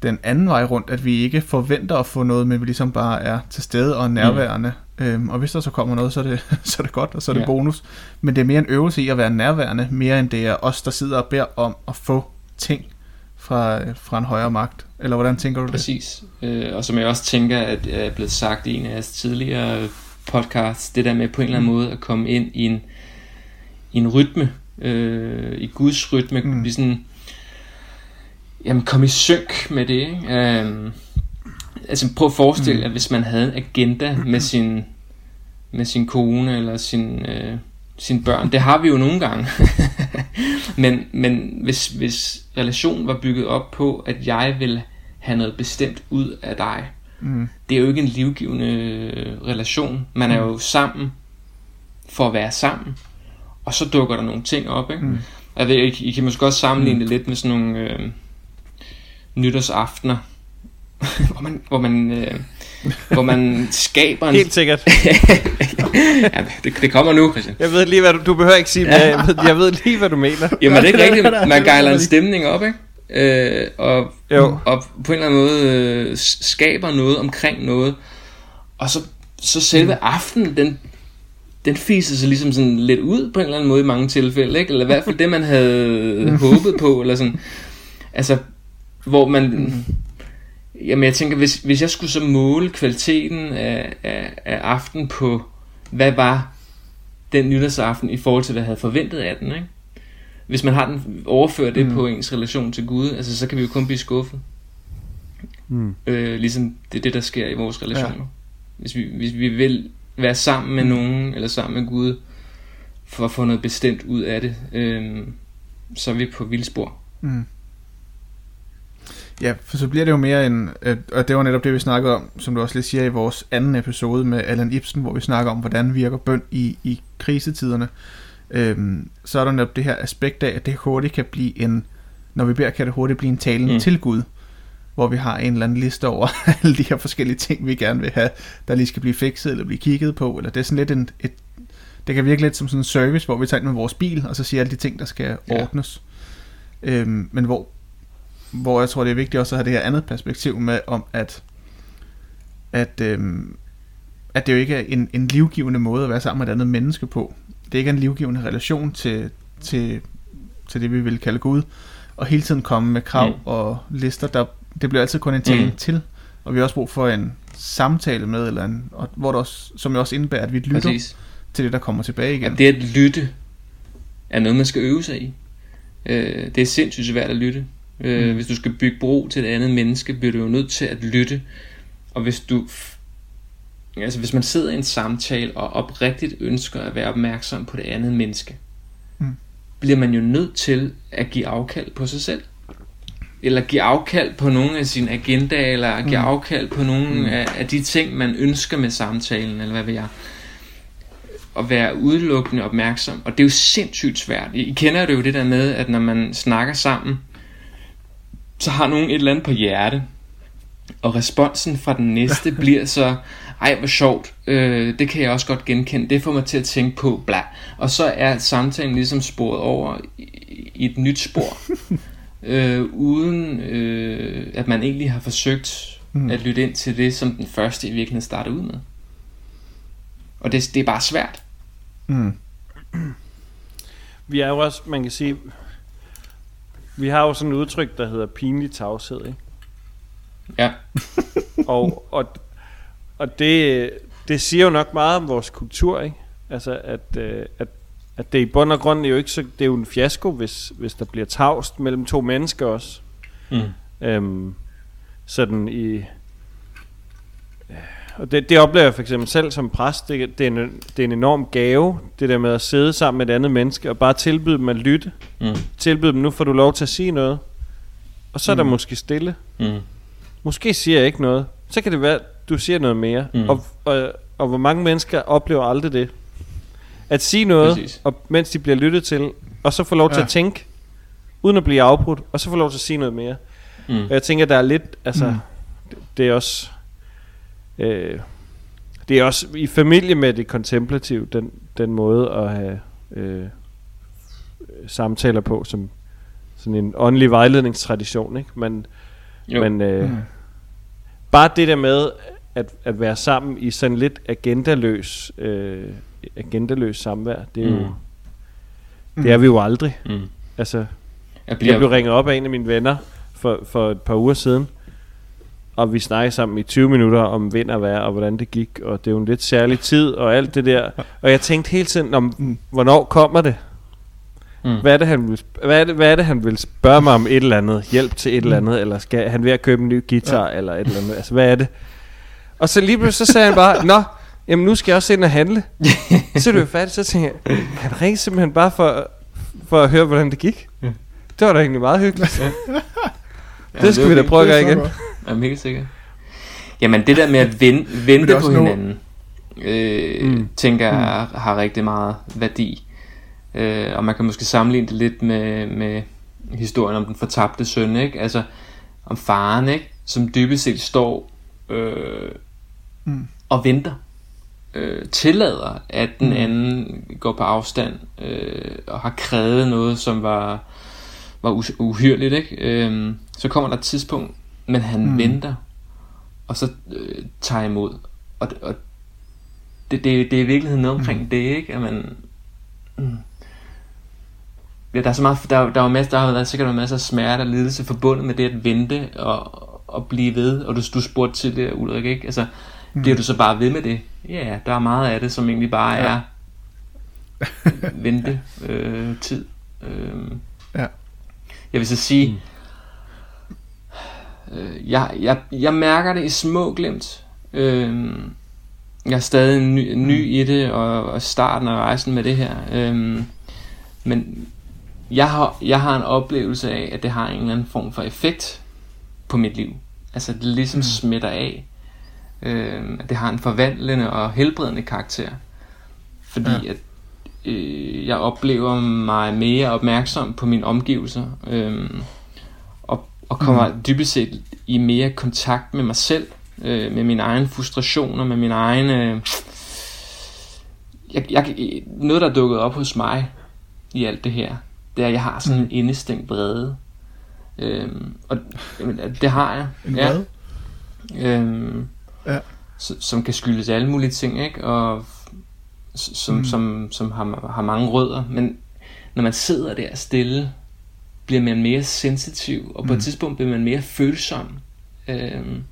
den anden vej rundt, at vi ikke forventer at få noget, men vi ligesom bare er til stede og nærværende. Mm. Øhm, og hvis der så kommer noget, så er det, så er det godt, og så er det ja. bonus. Men det er mere en øvelse i at være nærværende, mere end det er os, der sidder og beder om at få ting fra, fra en højere magt. Eller hvordan tænker du det? Præcis. Øh, og som jeg også tænker, at er blevet sagt i en af jeres tidligere podcasts, det der med på en eller anden mm. måde at komme ind i en, i en rytme, øh, i Guds rytme, mm. ligesom jamen, komme i synk med det. Ikke? Um, altså prøv at forestille mm. hvis man havde en agenda med sin, med sin kone eller sin, øh, sin børn. Det har vi jo nogle gange. men men hvis, hvis relationen var bygget op på, at jeg vil have noget bestemt ud af dig, mm. det er jo ikke en livgivende relation. Man er jo mm. sammen for at være sammen. Og så dukker der nogle ting op. Ikke? Mm. Jeg ved, I, I kan måske også sammenligne mm. det lidt med sådan nogle... Øh, nytårsaftener, hvor man, hvor man, øh, hvor man skaber en... Helt sikkert. ja, det, det kommer nu, Christian. Jeg ved lige, hvad du, du behøver ikke sige, ja. jeg, ved, jeg ved lige, hvad du mener. Jamen, det er ikke rigtigt. Man gejler en stemning op, ikke? Øh, og, jo. og på en eller anden måde øh, skaber noget omkring noget. Og så, så selve mm. aftenen, den, den fiser sig ligesom sådan lidt ud på en eller anden måde i mange tilfælde, ikke? Eller i hvert fald det, man havde håbet på, eller sådan. Altså, hvor man... Mm. Jamen jeg tænker, hvis, hvis jeg skulle så måle kvaliteten af, af, af aften på, hvad var den nytårsaften i forhold til, hvad jeg havde forventet af den, ikke? Hvis man har den, overfører det mm. på ens relation til Gud, altså så kan vi jo kun blive skuffet. Mm. Øh, ligesom det er det, der sker i vores relationer. Ja. Hvis, vi, hvis vi vil være sammen med mm. nogen, eller sammen med Gud, for at få noget bestemt ud af det, øh, så er vi på vildspor. Mm. Ja, for så bliver det jo mere en, og det var netop det, vi snakkede om, som du også lige siger i vores anden episode med Allan Ibsen, hvor vi snakker om, hvordan virker bøn i, i krisetiderne. Øhm, så er der netop det her aspekt af, at det hurtigt kan blive en, når vi beder, kan det hurtigt blive en talen mm. til Gud, hvor vi har en eller anden liste over alle de her forskellige ting, vi gerne vil have, der lige skal blive fikset eller blive kigget på, eller det er sådan lidt en, et, det kan virke lidt som sådan en service, hvor vi tager ind med vores bil, og så siger alle de ting, der skal ordnes. Ja. Øhm, men hvor hvor jeg tror, det er vigtigt også at have det her andet perspektiv med, om at, at, øhm, at det jo ikke er en, en livgivende måde at være sammen med et andet menneske på. Det er ikke en livgivende relation til, til, til det, vi vil kalde Gud. Og hele tiden komme med krav mm. og lister, der, det bliver altid kun en tale mm. til Og vi har også brug for en samtale med, eller en, og, hvor det også, som jo også indebærer, at vi lytter Præcis. til det, der kommer tilbage igen. Og det at lytte er noget, man skal øve sig i. Øh, det er sindssygt svært at lytte. Øh, Mm. Hvis du skal bygge bro til et andet menneske, bliver du jo nødt til at lytte. Og hvis du... Altså hvis man sidder i en samtale og oprigtigt ønsker at være opmærksom på det andet menneske, Mm. bliver man jo nødt til at give afkald på sig selv. Eller give afkald på nogle af sine agendaer, eller give Mm. afkald på nogle Mm. af, af de ting, man ønsker med samtalen, eller hvad ved jeg at være udelukkende opmærksom. Og det er jo sindssygt svært. I I kender det jo det der med, at når man snakker sammen, så har nogen et eller andet på hjerte. Og responsen fra den næste bliver så, ej hvor sjovt, øh, det kan jeg også godt genkende, det får mig til at tænke på, bla. Og så er samtalen ligesom sporet over i, i et nyt spor. øh, uden øh, at man egentlig har forsøgt Mm. at lytte ind til det, som den første i virkeligheden starter ud med. Og det, det er bare svært. Mm. Vi er jo også, man kan sige, vi har jo sådan et udtryk, der hedder pinlig tavshed, ikke? Ja, og, og, og det, det siger jo nok meget om vores kultur, ikke? Altså, at, øh, at, at det i bund og grund er jo ikke så, det er jo en fiasko, hvis, hvis der bliver tavst mellem to mennesker også. mm. Øhm, sådan i... øh, Og det, det oplever jeg for eksempel selv som præst. Det, det, er en, det er en enorm gave, det der med at sidde sammen med et andet menneske, og bare tilbyde dem at lytte. Mm. Tilbyde dem, nu får du lov til at sige noget. Og så er der Mm. måske stille. Mm. Måske siger jeg ikke noget. Så kan det være, du siger noget mere. Mm. Og, og, og hvor mange mennesker oplever aldrig det? At sige noget, Præcis. og, mens de bliver lyttet til, og så få lov til Ja. at tænke, uden at blive afbrudt, og så få lov til at sige noget mere. Mm. Og jeg tænker, der er lidt, altså, Mm. mm. det, det er også, øh, det er også i familie med det kontemplative, den, den måde at have øh, samtaler på, som sådan en åndelig vejledningstradition, ikke? Men, Jo. men øh, Mm. bare det der med at, at være sammen i sådan lidt agendaløs, øh, agendaløs samvær, det er jo, Mm. det er vi jo aldrig. Mm. Altså, Jeg jeg bliver, blev ringet op af en af mine venner for, for et par uger siden, og vi snakkede sammen i 20 minutter om vind og vejr, og hvordan det gik, og det er jo en lidt særlig tid, og alt det der. Og jeg tænkte hele tiden, om, hvornår kommer det? Mm. Hvad er, det, han vil, hvad, er det, hvad er det, han vil spørge mig om et eller andet? Hjælp til et eller andet? Eller skal han ved at købe en ny guitar? Ja. Eller et eller andet? Altså, hvad er det? Og så lige pludselig så sagde han bare, Nå, jamen nu skal jeg også ind og handle. så er det jo færdigt. Så tænkte jeg, han ringede simpelthen bare for, for at høre, hvordan det gik. Ja. Det var da egentlig meget hyggeligt. Ja, det skal vi da prøve at Det er gøre igen. er helt sikker. Jamen det der med at vente, det vente på hinanden, øh, Mm. mm. tænker jeg har rigtig meget værdi. Øh, og man kan måske sammenligne det lidt med, med historien om den fortabte søn, ikke? Altså om faren, ikke? Som dybest set står øh, Mm. og venter. Øh, tillader, at den Mm. anden går på afstand øh, og har krævet noget, som var, var uhyrligt. Ikke? Øh, så kommer der et tidspunkt, men han Mm. venter, og så øh, tager imod. Og, og det, det, det er i virkeligheden noget omkring mm. det, ikke? At man... Mm. Ja, der er så meget, der, der, er jo masser, der har været sikkert været masser af smerte og lidelse forbundet med det at vente og, og blive ved. Og du, du spurgte til det, Ulrik, ikke? Altså. Bliver du så bare ved med det? Ja, der er meget af det, som egentlig bare Ja. er vente øh, tid. Øh, Ja. Jeg vil så sige, mm. øh, jeg, jeg, jeg mærker det i små glimt. Øh, jeg er stadig ny, ny i det, og, og starten af rejsen med det her. Øh, men jeg har, jeg har en oplevelse af, at det har en eller anden form for effekt på mit liv. Altså det ligesom Mm. mm. smitter af. Øh, at det har en forvandlende og helbredende karakter. Fordi Ja. at øh, jeg oplever mig mere opmærksom på mine omgivelser. Øh, og, og kommer mm. dybest set i mere kontakt med mig selv. Øh, med mine egne frustrationer, med min egen... Øh, jeg, jeg, noget der er dukket op hos mig i alt det her, det er, at jeg har sådan en indestængt vrede. Øhm, og det har jeg. En ja. Øhm, Ja. som kan skyldes alle mulige ting, ikke? Og som, Mm. som, som har, har mange rødder. Men når man sidder der stille, bliver man mere sensitiv, og på Mm. et tidspunkt bliver man mere følsom. Øhm,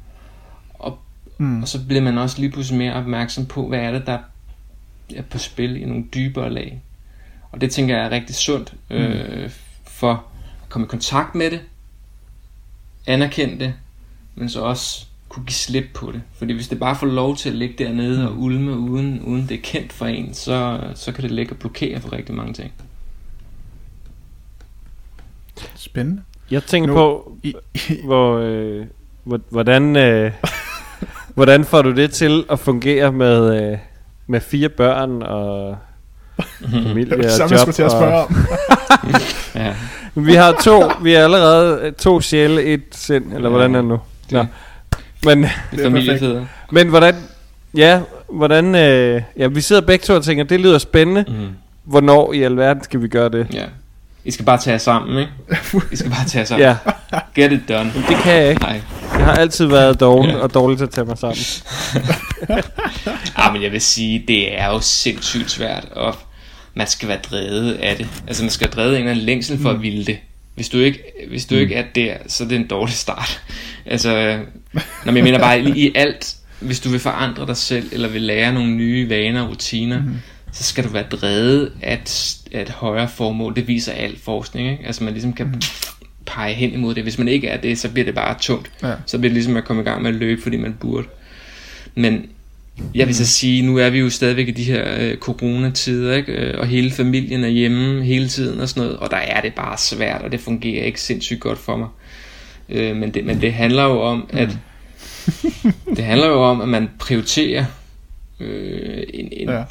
Mm. Og så bliver man også lige pludselig mere opmærksom på, hvad er det, der er på spil i nogle dybere lag. Og det tænker jeg er rigtig sundt mm. øh, for at komme i kontakt med det, anerkende det, men så også kunne give slip på det. Fordi hvis det bare får lov til at ligge dernede mm. og ulme, uden, uden det er kendt for en, så, så kan det ligge og blokere for rigtig mange ting. Spændende. Jeg tænker nu, på, i, i, hvor, øh, hvordan, øh, hvordan får du det til at fungere med, øh, med fire børn og familie og job? Det til at spørge om. ja. Vi har to, vi er allerede to sjæle, et sind, eller hvordan er det nu? Nå. Men, det er men hvordan, ja, hvordan, øh, ja, vi sidder begge to og tænker, det lyder spændende. Mm. Hvornår i alverden skal vi gøre det? Ja. I skal bare tage sammen, ikke? I skal bare tage sammen. ja. Get it done. Men det kan jeg ikke. Nej. Jeg har altid været doven og dårlig til at tage mig sammen. ah, men jeg vil sige, det er jo sindssygt svært, og man skal være drevet af det. Altså man skal være drevet af en eller anden længsel for mm. at ville det. Hvis du ikke, hvis du mm. ikke er der, så er det en dårlig start. Altså, når jeg mener bare i alt, hvis du vil forandre dig selv, eller vil lære nogle nye vaner og rutiner, mm så skal du være drevet af et, af et højere formål. Det viser al forskning. Ikke? Altså man ligesom kan mm. pege hen imod det. Hvis man ikke er det, så bliver det bare tungt. Ja. Så bliver det ligesom at komme i gang med at løbe, fordi man burde. Men jeg vil så mm. sige, nu er vi jo stadigvæk i de her øh, coronatider, ikke? Øh, og hele familien er hjemme hele tiden og sådan noget, og der er det bare svært, og det fungerer ikke sindssygt godt for mig. Øh, men, det, men det handler jo om, at mm. det handler jo om, at man prioriterer øh, en, en, ja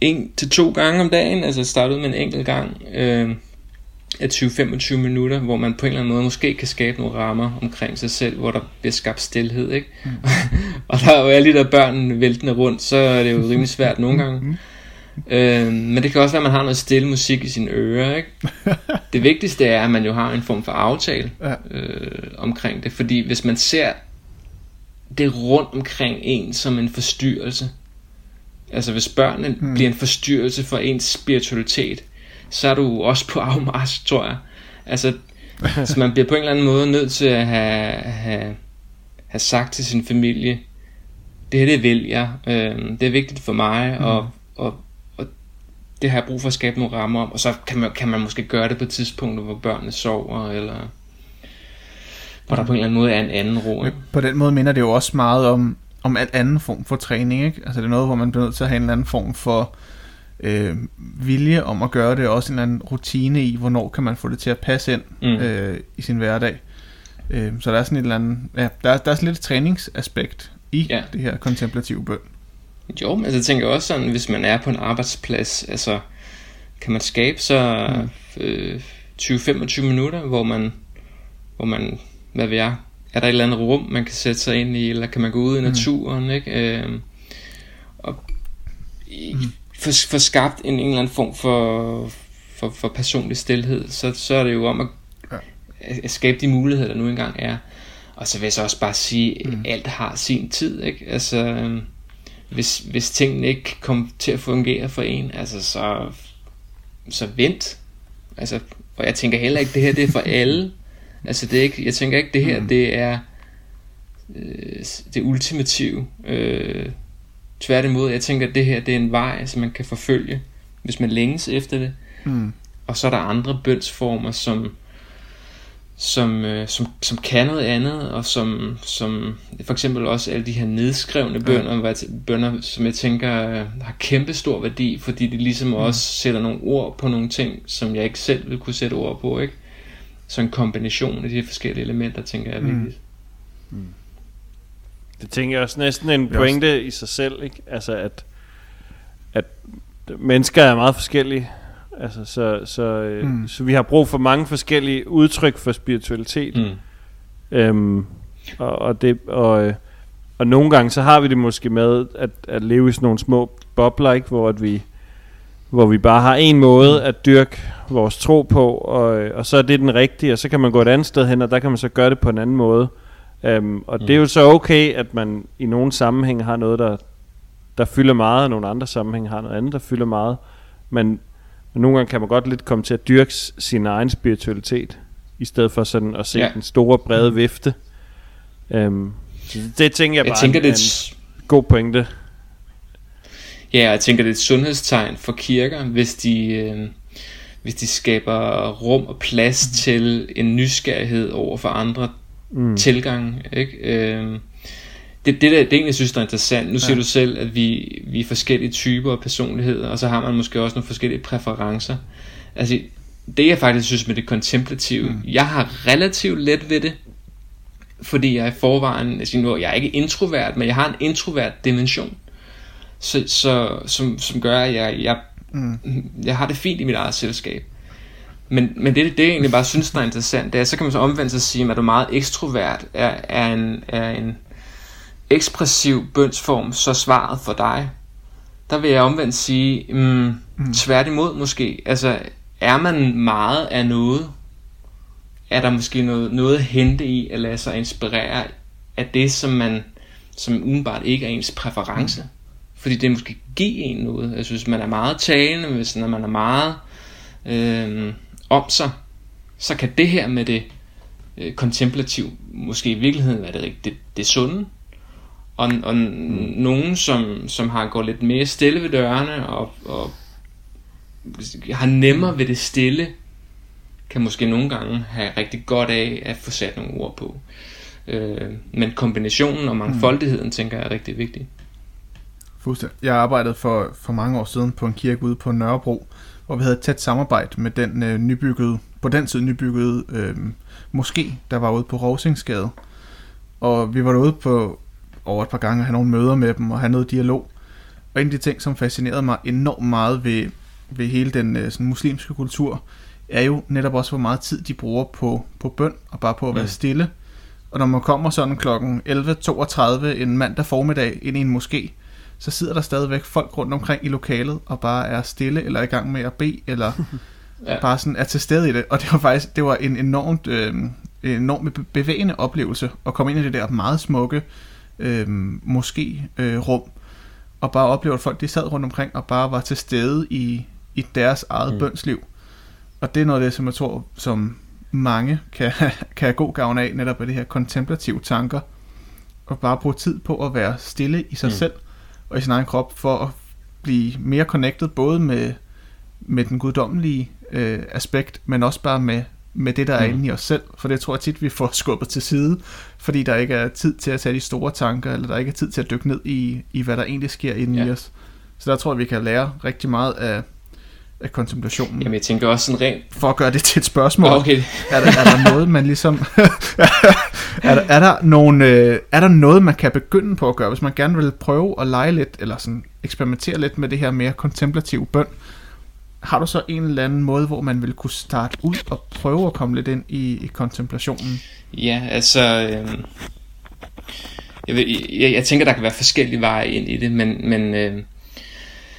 en til to gange om dagen, altså starte ud med en enkelt gang øh, af 20-25 minutter, hvor man på en eller anden måde måske kan skabe nogle rammer omkring sig selv, hvor der bliver skabt stillhed, ikke? Mm. og der er jo alle de der børn væltende rundt, så er det jo rimelig svært nogle gange. Mm. Øh, men det kan også være, at man har noget stille musik i sine ører, ikke? Det vigtigste er, at man jo har en form for aftale øh, omkring det, fordi hvis man ser det rundt omkring en som en forstyrrelse, Altså hvis børnene hmm. bliver en forstyrrelse for ens spiritualitet, så er du også på afmars, tror jeg. Altså, så man bliver på en eller anden måde nødt til at have, have, have sagt til sin familie, det her det vil jeg, øh, det er vigtigt for mig, mm. og, og det har jeg brug for at skabe nogle rammer om, og så kan man, kan man måske gøre det på tidspunkter, hvor børnene sover, eller hvor der på en eller anden måde er en anden ro. Ikke? På den måde minder det jo også meget om, om alt anden form for træning. Ikke? Altså det er noget, hvor man bliver nødt til at have en eller anden form for øh, vilje om at gøre det, og også en eller anden rutine i, hvornår kan man få det til at passe ind mm. øh, i sin hverdag. Øh, så der er sådan et eller andet, ja, der, der er sådan lidt et træningsaspekt i ja. det her kontemplative bøn. Jo, men altså, jeg tænker også sådan, hvis man er på en arbejdsplads, altså kan man skabe så mm. øh, 20-25 minutter, hvor man, hvor man, hvad ved jeg, er der et eller andet rum, man kan sætte sig ind i, eller kan man gå ud i mm. naturen, mm. ikke? Øh, og mm. for, for skabt en, en eller anden form for, for, for personlig stillhed, så, så er det jo om at, ja. at skabe de muligheder, der nu engang er. Og så vil jeg så også bare sige, at mm. alt har sin tid, ikke? Altså, øh, hvis, hvis tingene ikke kommer til at fungere for en, altså så, så vent. Altså, og jeg tænker heller ikke, det her det er for alle. Altså det er ikke, jeg tænker ikke, det her mm. det er øh, det ultimative. Øh, tværtimod, jeg tænker, at det her det er en vej, som man kan forfølge, hvis man længes efter det. Mm. Og så er der andre bønsformer, som som, øh, som, som kan noget andet, og som, som for eksempel også alle de her nedskrevne bønder, ja. bønder som jeg tænker øh, har kæmpe stor værdi, fordi de ligesom mm. også sætter nogle ord på nogle ting, som jeg ikke selv vil kunne sætte ord på, ikke? Så en kombination af de forskellige elementer, tænker jeg er mm. vigtigt. Mm. Mm. Det tænker jeg også næsten en pointe også... i sig selv, ikke? Altså at, at mennesker er meget forskellige. Altså, så, så, øh, mm. så vi har brug for mange forskellige udtryk for spiritualitet. Mm. Øhm, og, og, det, og, øh, og nogle gange så har vi det måske med at, at leve i sådan nogle små bobler, ikke? hvor at vi hvor vi bare har en måde at dyrke vores tro på, og, og så er det den rigtige, og så kan man gå et andet sted hen, og der kan man så gøre det på en anden måde. Um, og mm. det er jo så okay, at man i nogle sammenhænge har noget, der, der fylder meget, og nogle andre sammenhænge har noget andet, der fylder meget. Men, men nogle gange kan man godt lidt komme til at dyrke sin egen spiritualitet, i stedet for sådan at se ja. den store, brede vifte. Um, Så det tænker jeg Jeg bare tænker, er det er en god pointe. ja, jeg tænker, det er et sundhedstegn for kirker, hvis de, øh, hvis de skaber rum og plads mm. til en nysgerrighed over for andre mm. tilgange. Ikke? Øh, det, det, der, det egentlig synes, der er interessant. Nu siger Ja. du selv, at vi, vi er forskellige typer af personligheder, og så har man måske også nogle forskellige præferencer. Altså, det jeg faktisk synes med det kontemplative, mm. jeg har relativt let ved det, fordi jeg i forvejen, altså nu, jeg er ikke introvert, men jeg har en introvert dimension, så, så, som, som gør, at jeg, jeg, mm. jeg har det fint i mit eget selskab. Men, men det, det jeg egentlig bare synes, der er interessant, det er, så kan man så omvendt sig sige, at du meget ekstrovert, er, er, en, er en ekspressiv bønsform så svaret for dig? Der vil jeg omvendt sige, mm, mm. tværtimod måske. Altså, er man meget af noget, er der måske noget, noget at hente i at lade sig inspirere af det, som man som umiddelbart ikke er ens præference. Fordi det måske give en noget. Jeg synes, man er meget talende, hvis når man er meget øh, om sig, så kan det her med det øh, kontemplativ måske i virkeligheden være det, det, det sunde. Og, og mm. nogen, som, som har gået lidt mere stille ved dørene, og, og har nemmere ved det stille, kan måske nogle gange have rigtig godt af at få sat nogle ord på. Øh, men kombinationen og mangfoldigheden, mm. tænker jeg er rigtig vigtig. Fuldstændig. Jeg arbejdede for, for mange år siden på en kirke ude på Nørrebro, hvor vi havde et tæt samarbejde med den øh, nybyggede, på den tid nybyggede øh, moské, der var ude på Rosingsgade. Og vi var derude på over et par gange og have nogle møder med dem og have noget dialog. Og en af de ting, som fascinerede mig enormt meget ved, ved hele den øh, sådan, muslimske kultur, er jo netop også, hvor meget tid de bruger på, på bøn og bare på at være Mm. stille. Og når man kommer sådan klokken 11.32 en mandag formiddag ind i en moské, så sidder der stadigvæk folk rundt omkring i lokalet og bare er stille eller er i gang med at bede, eller Ja. bare sådan er til stede i det. Og det var faktisk det var en enormt, øh, en enormt be- bevægende oplevelse at komme ind i det der meget smukke øh, måske øh, rum og bare opleve, at folk de sad rundt omkring og bare var til stede i, i deres eget Mm. bønsliv. Og det er noget af det, som jeg tror, som mange kan, kan have god gavn af, netop af det her kontemplative tanker, og bare bruge tid på at være stille i sig mm. selv og i sin egen krop, for at blive mere connected både med, med den guddommelige øh, aspekt, men også bare med, med det, der er Mm. inde i os selv. For det tror jeg tit, vi får skubbet til side, fordi der ikke er tid til at tage de store tanker, eller der ikke er tid til at dykke ned i, i hvad der egentlig sker inde Ja. i os. Så der tror jeg, vi kan lære rigtig meget af, af kontemplationen. Jamen jeg tænker også sådan rent... For at gøre det til et spørgsmål, Okay, er, der, er der noget, man ligesom... er, der, er, der nogle, øh, er der noget, man kan begynde på at gøre, hvis man gerne vil prøve at lege lidt, eller sådan eksperimentere lidt med det her mere kontemplative bøn? Har du så en eller anden måde, hvor man vil kunne starte ud og prøve at komme lidt ind i, i kontemplationen? ja, altså... Øh, jeg, ved, jeg, jeg tænker, der kan være forskellige veje ind i det, men, men øh,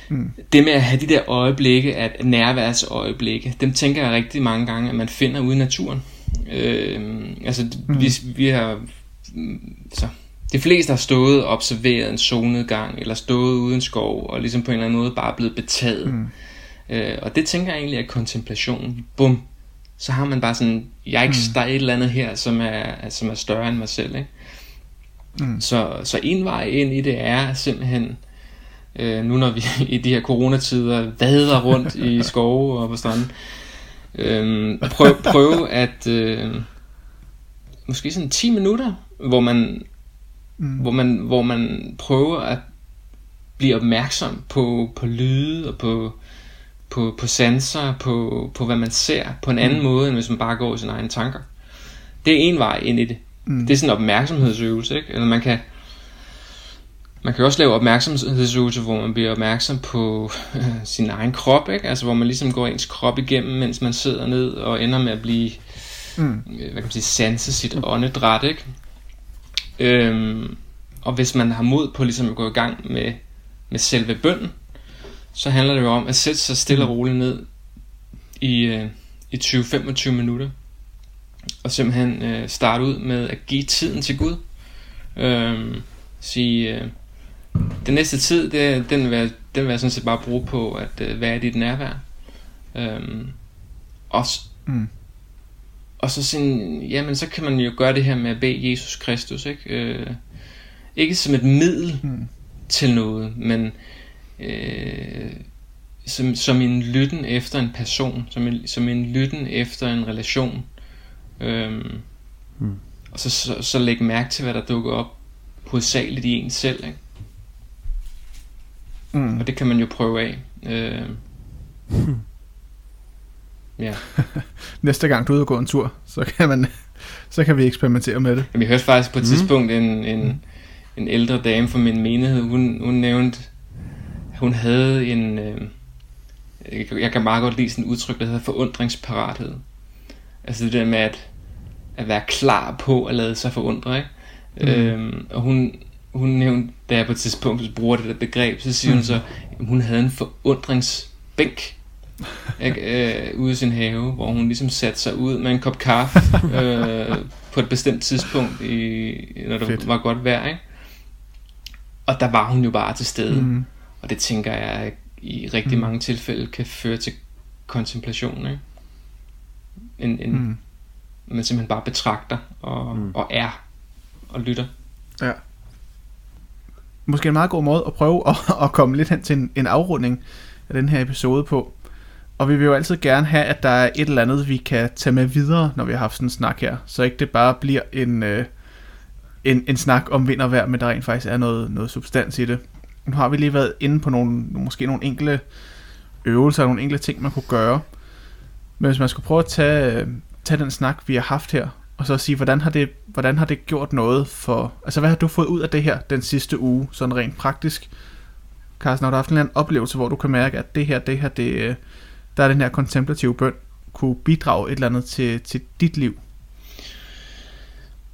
Mm. det med at have de der øjeblikke, at nærværsøjeblikke, dem tænker jeg rigtig mange gange, at man finder ude i naturen. Øh, altså, mm. vi, vi har... Så, de fleste har stået og observeret en solnedgang, eller stået ude i en skov, og ligesom på en eller anden måde bare blevet betaget. Mm. Øh, og det tænker jeg egentlig er kontemplation. Bum. Så har man bare sådan, yikes, mm. der er et eller andet her, som er, som er større end mig selv. Ikke? Mm. Så, så en vej ind i det er simpelthen, øh, nu når vi i de her coronatider vader rundt i skove og på stranden, øh, prøv, prøve at øh, måske sådan 10 minutter, hvor man, Mm. hvor man, hvor man prøver at blive opmærksom på, på lyde og på, på, på sanser, på, på hvad man ser, på en anden mm. måde, end hvis man bare går i sine egne tanker. Det er en vej ind i det. Mm. Det er sådan en opmærksomhedsøvelse, ikke? Eller man kan, man kan også lave opmærksomhedsøvelse, hvor man bliver opmærksom på øh, sin egen krop, ikke? Altså hvor man ligesom går ens krop igennem, mens man sidder ned og ender med at blive, Mm. øh, hvad kan man sige, sanse sit åndedræt, ikke? Øhm, og hvis man har mod på ligesom at gå i gang med, med selve bønden, så handler det jo om at sætte sig stille og roligt ned i, øh, i 20-25 minutter. Og simpelthen øh, starte ud med at give tiden til Gud. Øhm, sige, øh, den næste tid, det, den, vil jeg, den vil jeg sådan set bare bruge på at øh, være i dit nærvær. Øhm, og, Mm. og så sådan, jamen så kan man jo gøre det her med at bede Jesus Kristus, ikke? Øh, ikke som et middel mm. til noget, men øh, som, som en lytten efter en person, som en, som en lytten efter en relation. Øhm, mm. Og så, så, så lægge mærke til, hvad der dukker op hovedsageligt i en selv. Ikke? Mm. Og det kan man jo prøve af. Øh, hmm. Ja. Næste gang du er ude og gå en tur, så kan man så kan vi eksperimentere med det. Jamen, jeg hørte faktisk på et mm. tidspunkt en, en, en ældre dame fra min menighed, hun, hun nævnte, hun havde en, øh, jeg kan meget godt lide sådan et udtryk, der hedder forundringsparathed. Altså det der med at, at være klar på at lade sig forundre, ikke? Mm. Øhm, og hun, hun nævnte, da jeg på et tidspunkt bruger det der begreb, så siger mm. hun så, at hun havde en forundringsbænk ikke, øh, ude i sin have, hvor hun ligesom satte sig ud med en kop kaffe øh, på et bestemt tidspunkt, i, når det Fedt. var godt vejr. Ikke? Og der var hun jo bare til stede. Mm. Og det tænker jeg i rigtig mm. mange tilfælde kan føre til kontemplation. Ikke? En, en, mm. Man simpelthen bare betragter og, mm. og er og lytter. Ja. Måske en meget god måde at prøve at, at komme lidt hen til en, en afrunding af den her episode på. Og vi vil jo altid gerne have, at der er et eller andet, vi kan tage med videre, når vi har haft sådan en snak her. Så ikke det bare bliver en, øh, en, en snak om vind og vejr, men der rent faktisk er noget, noget substans i det. Nu har vi lige været inde på nogle, måske nogle enkle øvelser, nogle enkle ting, man kunne gøre. Men hvis man skulle prøve at tage, tage den snak, vi har haft her, og så sige, hvordan har, det, hvordan har det gjort noget for... Altså, hvad har du fået ud af det her den sidste uge, sådan rent praktisk? Carsten, har du haft en eller anden oplevelse, hvor du kan mærke, at det her, det her, det, øh, der er den her kontemplative bøn, kunne bidrage et eller andet til, til dit liv?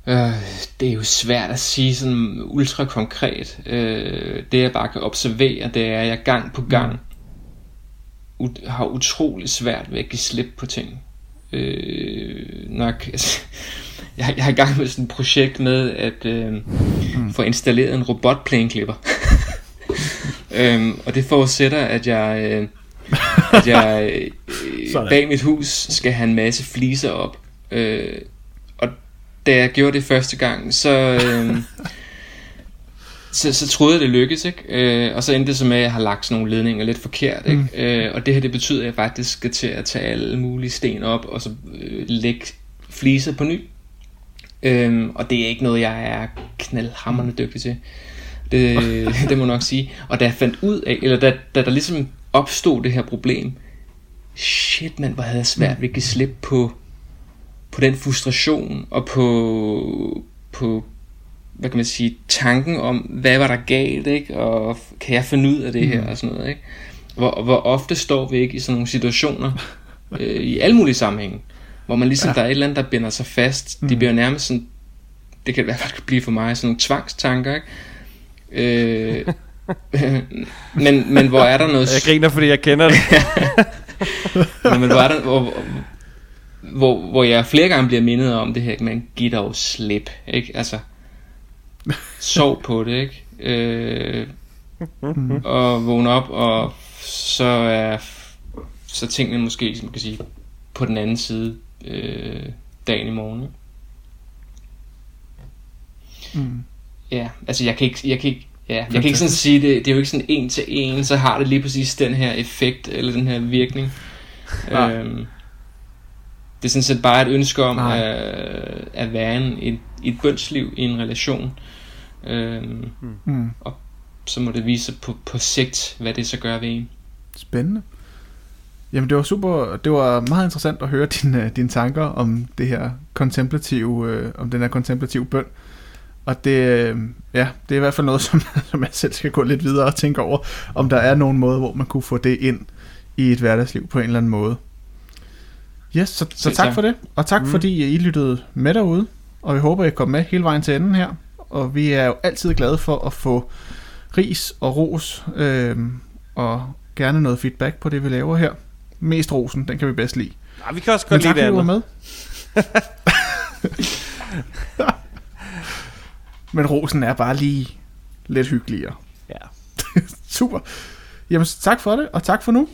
Øh, det er jo svært at sige sådan ultra konkret. Øh, det jeg bare kan observere, det er, at jeg gang på gang ut- har utrolig svært ved at give slip på ting. Øh, nok, altså, jeg, jeg har i gang med sådan et projekt med at øh, mm. få installeret en robotplæneklipper. øhm, og det forudsætter, at jeg, øh, at jeg øh, bag mit hus skal have en masse fliser op. Øh, da jeg gjorde det første gang, så, øh, så, så troede jeg, det lykkedes, ikke? Øh, og så endte det så med, at jeg har lagt sådan nogle ledninger lidt forkert, ikke? Mm. Øh, og det her, det betyder, at jeg faktisk skal til at tage alle mulige sten op, og så øh, lægge fliser på ny. Øh, og det er ikke noget, jeg er knaldhammerende dygtig til. Det, det må jeg nok sige. Og da jeg fandt ud af, eller da, da der ligesom opstod det her problem, shit mand, hvor havde jeg svært ved at give slip på på den frustration og på, på hvad kan man sige, tanken om, hvad var der galt, ikke? og kan jeg finde ud af det her, mm. og sådan noget, ikke? Hvor, hvor ofte står vi ikke i sådan nogle situationer, øh, i alle mulige sammenhænge, hvor man ligesom, ja. der er et eller andet, der binder sig fast, mm. de bliver nærmest sådan, det kan i hvert fald blive for mig, sådan nogle tvangstanker, ikke? Øh, men, men hvor er der noget... Jeg griner, fordi jeg kender det. men, men hvor er der, hvor, hvor, hvor jeg flere gange bliver mindet om det her, man giver dog slip, ikke? Altså, sov på det, ikke? Øh, og vågne op, og så er så tingene måske, som man kan sige, på den anden side øh, dagen i morgen. Ikke? Mm. Ja, altså jeg kan ikke, jeg kan ikke, ja, jeg kan ikke sådan sige det, det er jo ikke sådan en til en, så har det lige præcis den her effekt, eller den her virkning. Øhm, det er sådan set bare et ønske om at, at være en, et, et bønsliv i en relation. Øhm, mm. Og så må det vise på, på sigt, hvad det så gør ved en. Spændende. Jamen det var super, det var meget interessant at høre dine, dine tanker om det her kontemplative, øh, om den her kontemplative bøn. Og det, øh, ja, det er i hvert fald noget, som, som jeg selv skal gå lidt videre og tænke over, om der er nogen måde, hvor man kunne få det ind i et hverdagsliv på en eller anden måde. Yes, så, så tak for det, og tak mm. fordi I lyttede med derude, og vi håber, I kom med hele vejen til enden her. Og vi er jo altid glade for at få ris og ros, øh, og gerne noget feedback på det, vi laver her. Mest rosen, den kan vi bedst lide. Ja, vi kan også godt lide det andet. med. Men rosen er bare lige lidt hyggeligere. Ja. Super. Jamen, tak for det, og tak for nu.